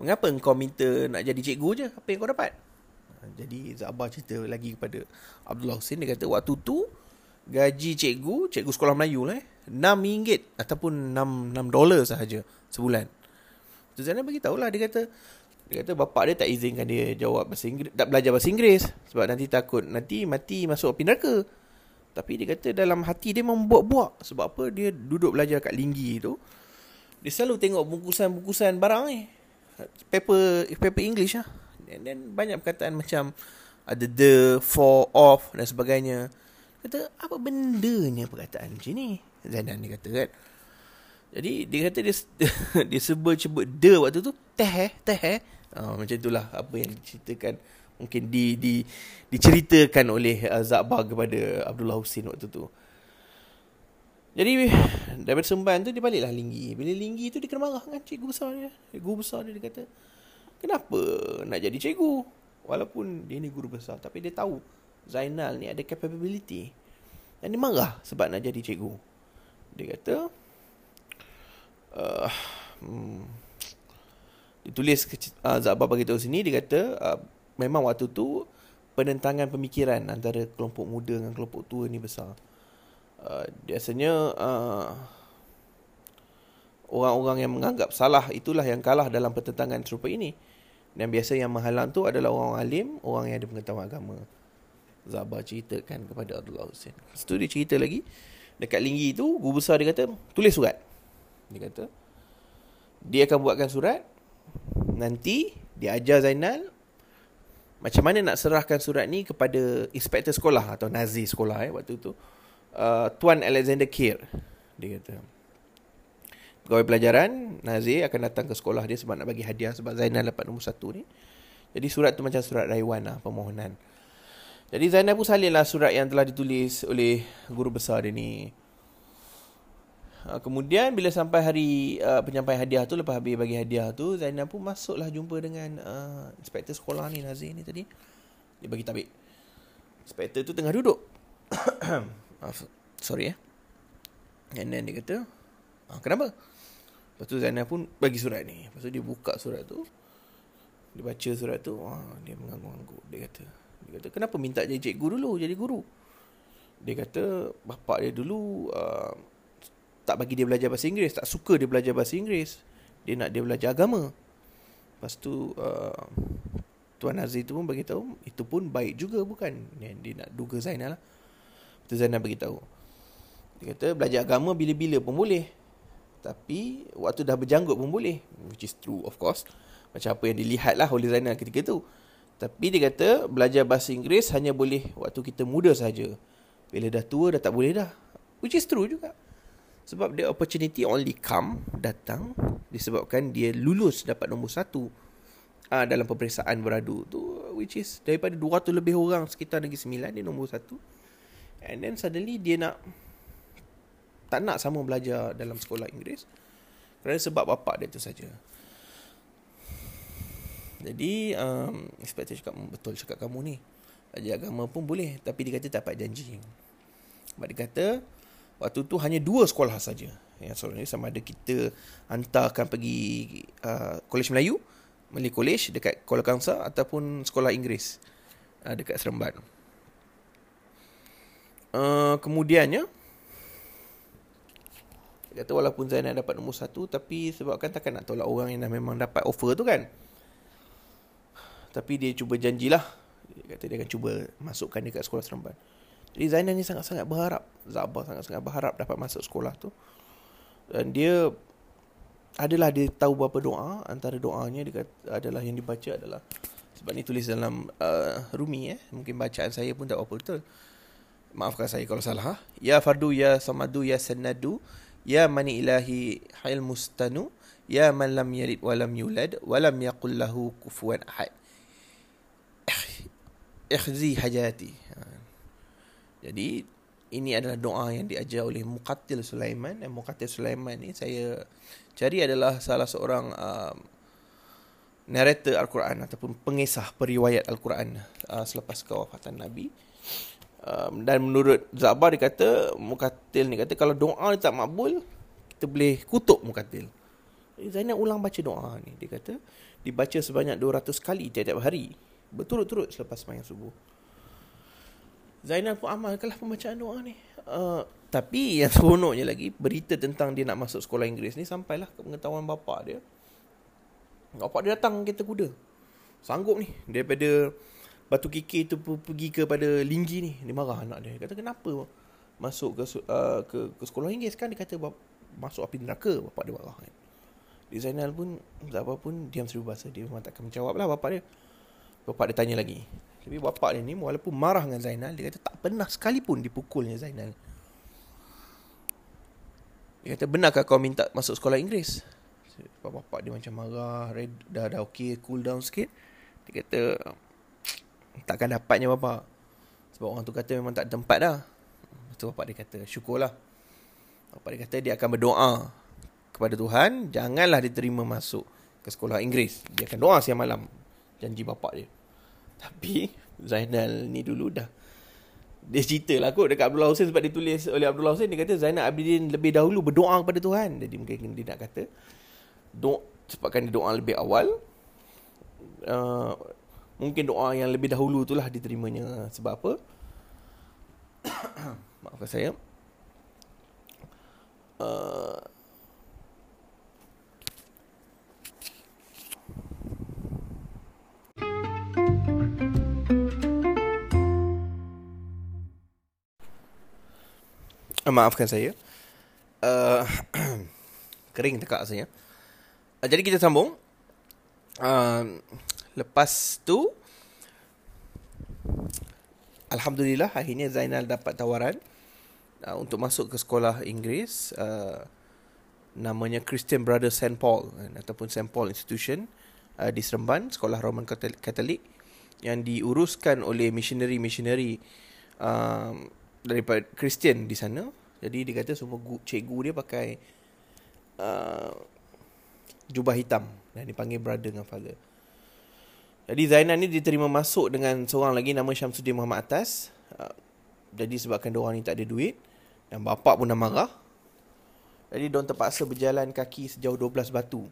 Mengapa kau minta nak jadi cikgu je? Apa yang kau dapat? Jadi Zabah cerita lagi kepada Abdullah Hussein. Dia kata, waktu tu gaji cikgu, cikgu sekolah Melayu lah eh. RM6 ataupun 6, 6 dolar sahaja sebulan. Tu Zainal bagi tahulah dia kata dia kata bapak dia tak izinkan dia jawab bahasa Inggeris, tak belajar bahasa Inggeris sebab nanti takut nanti mati masuk api neraka. Tapi dia kata dalam hati dia membuat-buat. Sebab apa? Dia duduk belajar kat Linggi tu. Dia selalu tengok bungkusan-bungkusan barang ni. Paper paper English lah. Dan, dan banyak perkataan macam ada the, for, off dan sebagainya. Kata, apa bendanya perkataan macam ni? Zaidan dia kata kan. Jadi dia kata dia dia sebut-sebut the waktu tu teh teh eh. Uh, macam itulah apa yang diceritakan mungkin di di diceritakan oleh uh, Zakbar kepada Abdullah Husin waktu tu. Jadi daripada semban tu dia baliklah Linggi. Bila Linggi tu dia kena marah kan cikgu besar dia. Guru besar dia dia kata, "Kenapa nak jadi cikgu? Walaupun dia ni guru besar tapi dia tahu Zainal ni ada capability." Dan dia marah sebab nak jadi cikgu. Dia kata, uh, hmm, ditulis uh, Zakbar bagi tahu sini dia kata uh, memang waktu tu penentangan pemikiran antara kelompok muda dengan kelompok tua ni besar. Uh, biasanya uh, orang-orang yang menganggap salah itulah yang kalah dalam pertentangan serupa ini. Dan biasa yang menghalang tu adalah orang alim, orang yang ada pengetahuan agama. Zabah ceritakan kepada Abdullah Hussein. Lepas tu dia cerita lagi. Dekat Linggi tu, guru besar dia kata, tulis surat. Dia kata, dia akan buatkan surat. Nanti, dia ajar Zainal macam mana nak serahkan surat ni kepada inspektor sekolah atau nazi sekolah eh waktu tu. Uh, tuan Alexander Kier dia kata. Pegawai pelajaran nazi akan datang ke sekolah dia sebab nak bagi hadiah sebab Zainal dapat nombor satu ni. Jadi surat tu macam surat rayuan lah permohonan. Jadi Zainal pun salin lah surat yang telah ditulis oleh guru besar dia ni Ha, kemudian bila sampai hari uh, penyampaian hadiah tu lepas habis bagi hadiah tu Zainal pun masuklah jumpa dengan uh, inspektor sekolah ni Nazir ni tadi. Dia bagi tabik. Inspektor tu tengah duduk. Sorry ya. Eh. And then dia kata, ah, kenapa? Lepas tu Zainal pun bagi surat ni. Lepas tu dia buka surat tu. Dia baca surat tu. Ah, dia mengangguk-angguk. Dia kata, dia kata, kenapa minta jadi cikgu dulu? Jadi guru. Dia kata bapak dia dulu uh, tak bagi dia belajar bahasa Inggeris, tak suka dia belajar bahasa Inggeris. Dia nak dia belajar agama. Lepas tu uh, Tuan Aziz tu pun bagi tahu itu pun baik juga bukan? Dia, nak duga Zainal lah. Tu Zainal bagi tahu. Dia kata belajar agama bila-bila pun boleh. Tapi waktu dah berjanggut pun boleh. Which is true of course. Macam apa yang dilihat lah oleh Zainal ketika tu. Tapi dia kata belajar bahasa Inggeris hanya boleh waktu kita muda saja. Bila dah tua dah tak boleh dah. Which is true juga. Sebab the opportunity only come, datang, disebabkan dia lulus dapat nombor satu uh, dalam peperiksaan beradu tu. Which is daripada 200 lebih orang sekitar Negeri Sembilan, dia nombor satu. And then suddenly dia nak, tak nak sama belajar dalam sekolah Inggeris. Kerana sebab bapak dia tu saja. Jadi, um, expected cakap, betul cakap kamu ni. Belajar agama pun boleh. Tapi dia kata tak dapat janji. Sebab dia kata, waktu tu hanya dua sekolah saja. Yang sebenarnya sama ada kita hantarkan pergi uh, Kolej Melayu, Malay College dekat Kuala Kangsar ataupun sekolah Inggeris uh, dekat Seremban. Uh, kemudiannya, dia kata walaupun Zainal dapat nombor satu, tapi sebabkan takkan nak tolak orang yang dah memang dapat offer tu kan. Tapi dia cuba janjilah. Dia kata dia akan cuba masukkan dia kat sekolah Seremban. Jadi Zainal ni sangat-sangat berharap. Zabah sangat-sangat berharap dapat masuk sekolah tu. Dan dia Adalah dia tahu berapa doa. Antara doanya dia kata, adalah yang dibaca adalah Sebab ni tulis dalam uh, Rumi eh. Mungkin bacaan saya pun tak apa betul. Maafkan saya kalau salah ha? Ya fardu ya samadu ya sanadu Ya mani ilahi hail mustanu Ya man lam yalid walam yulad Walam yakul lahu kufuan ahad. Ikhzi hajati jadi ini adalah doa yang diajar oleh Muqatil Sulaiman dan Muqatil Sulaiman ni saya cari adalah salah seorang um, narrator Al-Quran ataupun pengisah periwayat Al-Quran uh, selepas kewafatan Nabi. Um, dan menurut Zabar dia kata Muqatil ni kata kalau doa ni tak makbul kita boleh kutuk Muqatil. Zainal ulang baca doa ni dia kata dibaca sebanyak 200 kali tiap-tiap hari berturut-turut selepas sembahyang subuh. Zainal pun amalkanlah pembacaan doa ni. Uh, tapi yang seronoknya lagi, berita tentang dia nak masuk sekolah Inggeris ni sampailah ke pengetahuan bapa dia. Bapa dia datang kereta kuda. Sanggup ni. Daripada Batu Kiki tu pergi kepada Linggi ni. Dia marah anak dia. Kata kenapa masuk ke, uh, ke, ke sekolah Inggeris kan? Dia kata masuk api neraka. Bapa dia marah kan. Zainal pun, apa pun, diam seribu bahasa. Dia memang takkan menjawab lah bapa dia. Bapa dia tanya lagi. Tapi bapak dia ni walaupun marah dengan Zainal Dia kata tak pernah sekalipun dipukulnya Zainal. Dia kata benarkah kau minta masuk sekolah Inggeris? Bapak dia macam marah red, Dah dah okey cool down sikit. Dia kata Takkan dapatnya bapak? Sebab orang tu kata memang tak tempat dah. Lepas bapak dia kata syukurlah. Bapak dia kata dia akan berdoa Kepada Tuhan Janganlah diterima masuk ke sekolah Inggeris. Dia akan doa siang malam. Janji bapak dia tapi Zainal ni dulu dah. Dia cerita lah kot dekat Abdullah Hussein Sebab ditulis oleh Abdullah Hussein. Dia kata Zainal Abidin lebih dahulu berdoa kepada Tuhan. Jadi mungkin dia nak kata doa, Sebabkan dia doa lebih awal. Uh, Mungkin doa yang lebih dahulu itulah diterimanya. Sebab apa? Maafkan saya. Uh, maafkan saya. Uh, kering tekak saya. Uh, jadi kita sambung. Uh, lepas tu Alhamdulillah akhirnya Zainal dapat tawaran uh, untuk masuk ke sekolah Inggeris uh, namanya Christian Brothers St Paul uh, ataupun St Paul Institution uh, di Seremban sekolah Roman Katolik yang diuruskan oleh missionary-missionary daripada Kristian di sana. Jadi dia kata semua gu, cikgu dia pakai uh, jubah hitam dan dipanggil brother dengan father. Jadi Zainal ni diterima masuk dengan seorang lagi nama Syamsuddin Muhammad Atas. Uh, jadi sebabkan dia orang ni tak ada duit dan bapak pun dah marah. Jadi dia terpaksa berjalan kaki sejauh 12 batu.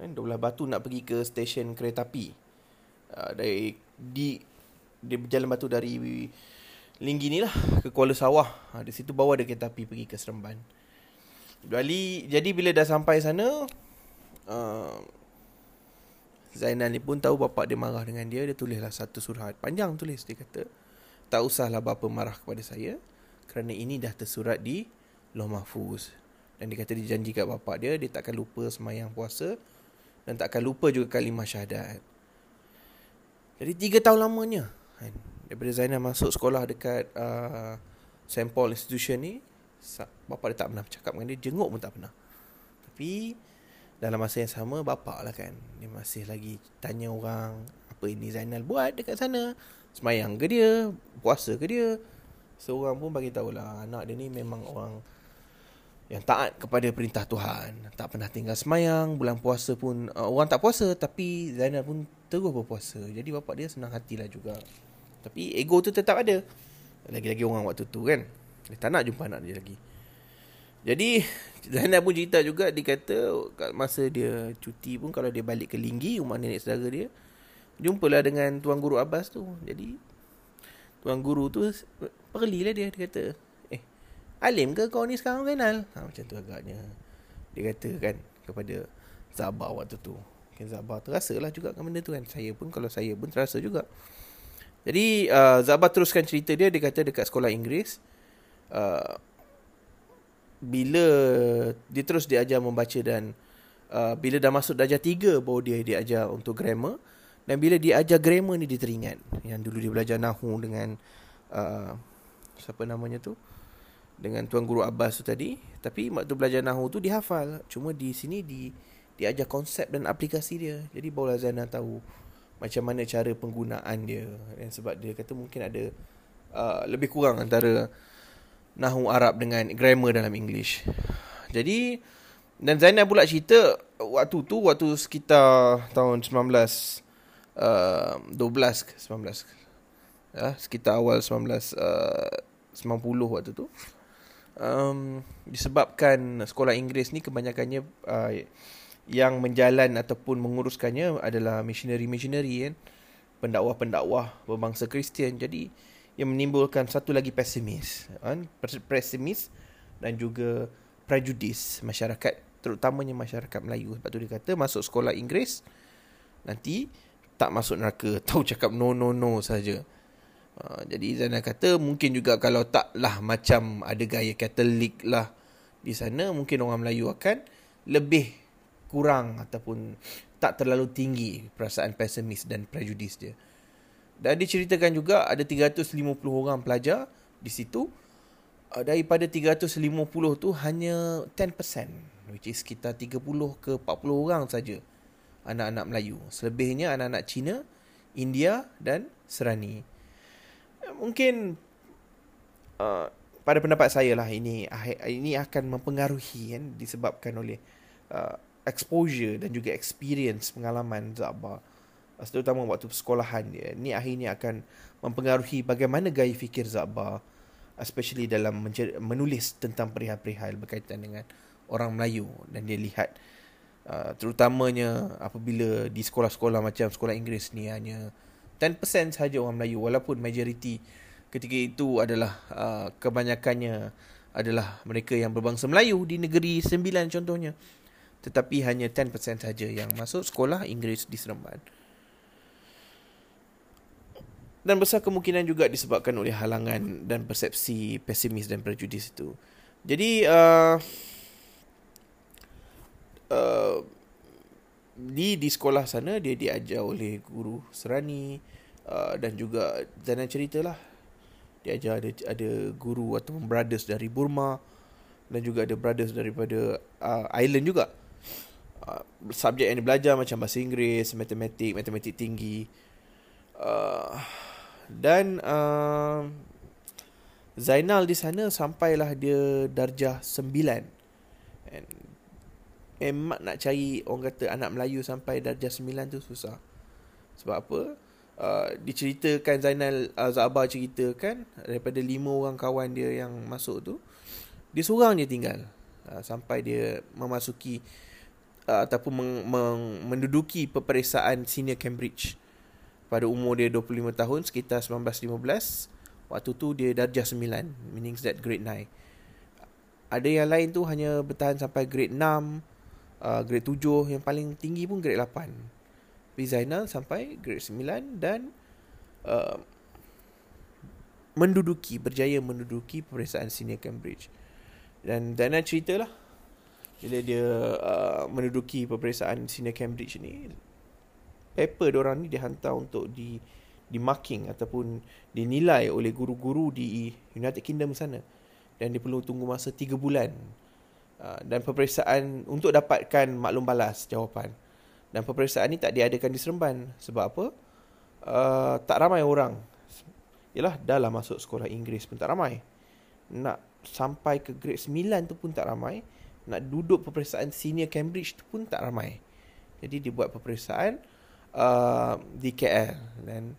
Kan 12 batu nak pergi ke stesen kereta api. Uh, dari di dia berjalan batu dari Linggi ni lah ke Kuala Sawah. Ha, di situ bawa ada kereta api pergi ke Seremban. Jadi, jadi bila dah sampai sana, uh, Zainal ni pun tahu bapak dia marah dengan dia. Dia tulislah satu surat. Panjang tulis. Dia kata, tak usahlah bapa marah kepada saya. Kerana ini dah tersurat di Loh Mahfuz. Dan dia kata dia janji kat bapak dia, dia takkan lupa semayang puasa. Dan takkan lupa juga kalimah syahadat. Jadi tiga tahun lamanya. Kan? Daripada Zainal masuk sekolah dekat uh, St. Paul Institution ni bapa dia tak pernah bercakap dengan dia jenguk pun tak pernah. Tapi dalam masa yang sama bapa lah kan dia masih lagi tanya orang apa ini Zainal buat dekat sana? Semayang ke dia? Puasa ke dia? Seorang pun bagi tahulah anak dia ni memang orang yang taat kepada perintah Tuhan. Tak pernah tinggal semayang bulan puasa pun uh, orang tak puasa tapi Zainal pun terus berpuasa. Jadi bapa dia senang hatilah juga tapi ego tu tetap ada. Lagi-lagi orang waktu tu kan. Dia tak nak jumpa anak dia lagi. Jadi Zainal pun cerita juga. Dia kata Masa dia cuti pun Kalau dia balik ke Linggi Rumah nenek saudara dia Jumpalah dengan Tuan Guru Abbas tu. Jadi Tuan Guru tu Perlilah dia. Dia kata Eh Alim ke kau ni sekarang Zainal? Ha, Macam tu agaknya. Dia kata kan Kepada Zabah waktu tu. Mungkin Zabah terasa lah juga kan benda tu kan. Saya pun Kalau saya pun terasa juga jadi uh, Zabah teruskan cerita dia. Dia kata dekat sekolah Inggeris uh, Bila Dia terus diajar membaca dan uh, Bila dah masuk darjah tiga Baru dia diajar untuk grammar. Dan bila dia ajar grammar ni dia teringat. Yang dulu dia belajar Nahu dengan uh, Siapa namanya tu? Dengan Tuan Guru Abbas tu tadi. Tapi waktu belajar Nahu tu dia hafal. Cuma di sini di Diajar konsep dan aplikasi dia. Jadi barulah Zainal tahu macam mana cara penggunaan dia. Dan sebab dia kata mungkin ada uh, lebih kurang antara nahu Arab dengan grammar dalam English. Jadi dan Zainal pula cerita waktu tu waktu sekitar tahun 19 uh, 12 ke 19 ya sekitar awal 19 uh, 90 waktu tu. Um, disebabkan sekolah Inggeris ni kebanyakannya uh, yang menjalan ataupun menguruskannya adalah missionary-missionary kan? Pendakwah-pendakwah berbangsa Kristian. Jadi yang menimbulkan satu lagi pesimis kan? Pesimis dan juga prejudis masyarakat terutamanya masyarakat Melayu. Sebab tu dia kata masuk sekolah Inggeris nanti tak masuk neraka. Tahu cakap no no no saja. Uh, jadi Zainal kata mungkin juga kalau taklah macam ada gaya Katolik lah di sana mungkin orang Melayu akan lebih kurang ataupun tak terlalu tinggi perasaan pesimis dan prejudis dia. Dan diceritakan juga ada 350 orang pelajar di situ. Uh, daripada 350 tu hanya 10% which is sekitar 30 ke 40 orang saja anak-anak Melayu. Selebihnya anak-anak Cina, India dan Serani. Mungkin uh, pada pendapat saya lah ini ini akan mempengaruhi kan disebabkan oleh uh, exposure dan juga experience pengalaman Zabah terutama waktu persekolahan dia ni akhirnya akan mempengaruhi bagaimana gaya fikir Zabah especially dalam menulis tentang perihal-perihal berkaitan dengan orang Melayu. Dan dia lihat uh, terutamanya apabila di sekolah-sekolah macam sekolah Inggeris ni hanya 10% sahaja orang Melayu walaupun majoriti ketika itu adalah uh, kebanyakannya adalah mereka yang berbangsa Melayu di negeri sembilan contohnya tetapi hanya 10% saja yang masuk sekolah Inggeris di Seremban. Dan besar kemungkinan juga disebabkan oleh halangan dan persepsi pesimis dan prejudis itu. Jadi uh, uh, di di sekolah sana dia diajar oleh guru Serani uh, dan juga Zainal ceritalah dia ajar ada ada guru atau brothers dari Burma dan juga ada brothers daripada uh, island juga uh, subjek yang dia belajar macam bahasa Inggeris, matematik, matematik tinggi. Uh, dan uh, Zainal di sana sampailah dia darjah 9. And emak nak cari orang kata anak Melayu sampai darjah 9 tu susah. Sebab apa? Uh, diceritakan Zainal uh, Zabah ceritakan daripada lima orang kawan dia yang masuk tu dia seorang je tinggal uh, sampai dia memasuki uh, ataupun meng, meng, menduduki peperiksaan senior Cambridge. Pada umur dia 25 tahun sekitar 1915 Waktu tu dia darjah 9 Meaning that grade 9 Ada yang lain tu hanya bertahan sampai grade 6 uh, Grade 7 Yang paling tinggi pun grade 8 Tapi Zainal sampai grade 9 Dan uh, Menduduki Berjaya menduduki peperiksaan senior Cambridge. Dan Zainal ceritalah Bila dia uh, menduduki peperiksaan senior Cambridge ni Paper diorang ni dihantar untuk di di marking ataupun dinilai oleh guru-guru di United Kingdom sana. Dan dia perlu tunggu masa 3 bulan uh, dan peperiksaan untuk dapatkan maklum balas jawapan. Dan peperiksaan ni tak diadakan di Seremban. Sebab apa? Uh, tak ramai orang yalah dah lah masuk sekolah Inggeris pun tak ramai. Nak sampai ke grade 9 tu pun tak ramai nak duduk peperiksaan senior Cambridge tu pun tak ramai jadi dia buat peperiksaan uh, di KL dan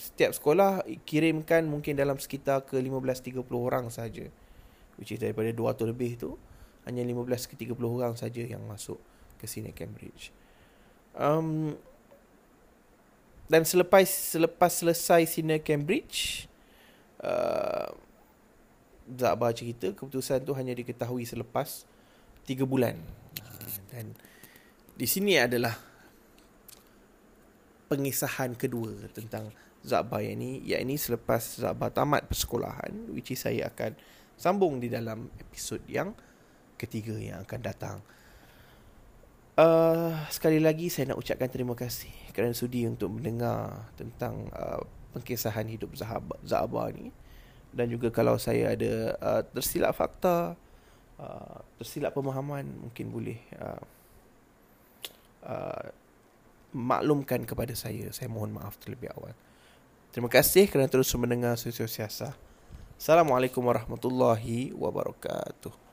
setiap sekolah kirimkan mungkin dalam sekitar ke 15-30 orang saja. Which is daripada 200 lebih tu, hanya 15 ke 30 orang saja yang masuk ke sini Cambridge. Um, dan selepas selepas selesai sini Cambridge, uh, Zakbar cerita keputusan tu hanya diketahui selepas 3 bulan. Dan di sini adalah pengisahan kedua tentang Zakbar yang ini Yang selepas Zakbar tamat persekolahan Which is saya akan sambung di dalam episod yang ketiga yang akan datang uh, Sekali lagi saya nak ucapkan terima kasih Kerana sudi untuk mendengar tentang uh, pengkisahan hidup Zakbar ni Dan juga kalau saya ada uh, tersilap fakta uh, Tersilap pemahaman Mungkin boleh uh, uh, maklumkan kepada saya Saya mohon maaf terlebih awal Terima kasih kerana terus mendengar Sosial Siasa. Assalamualaikum warahmatullahi wabarakatuh.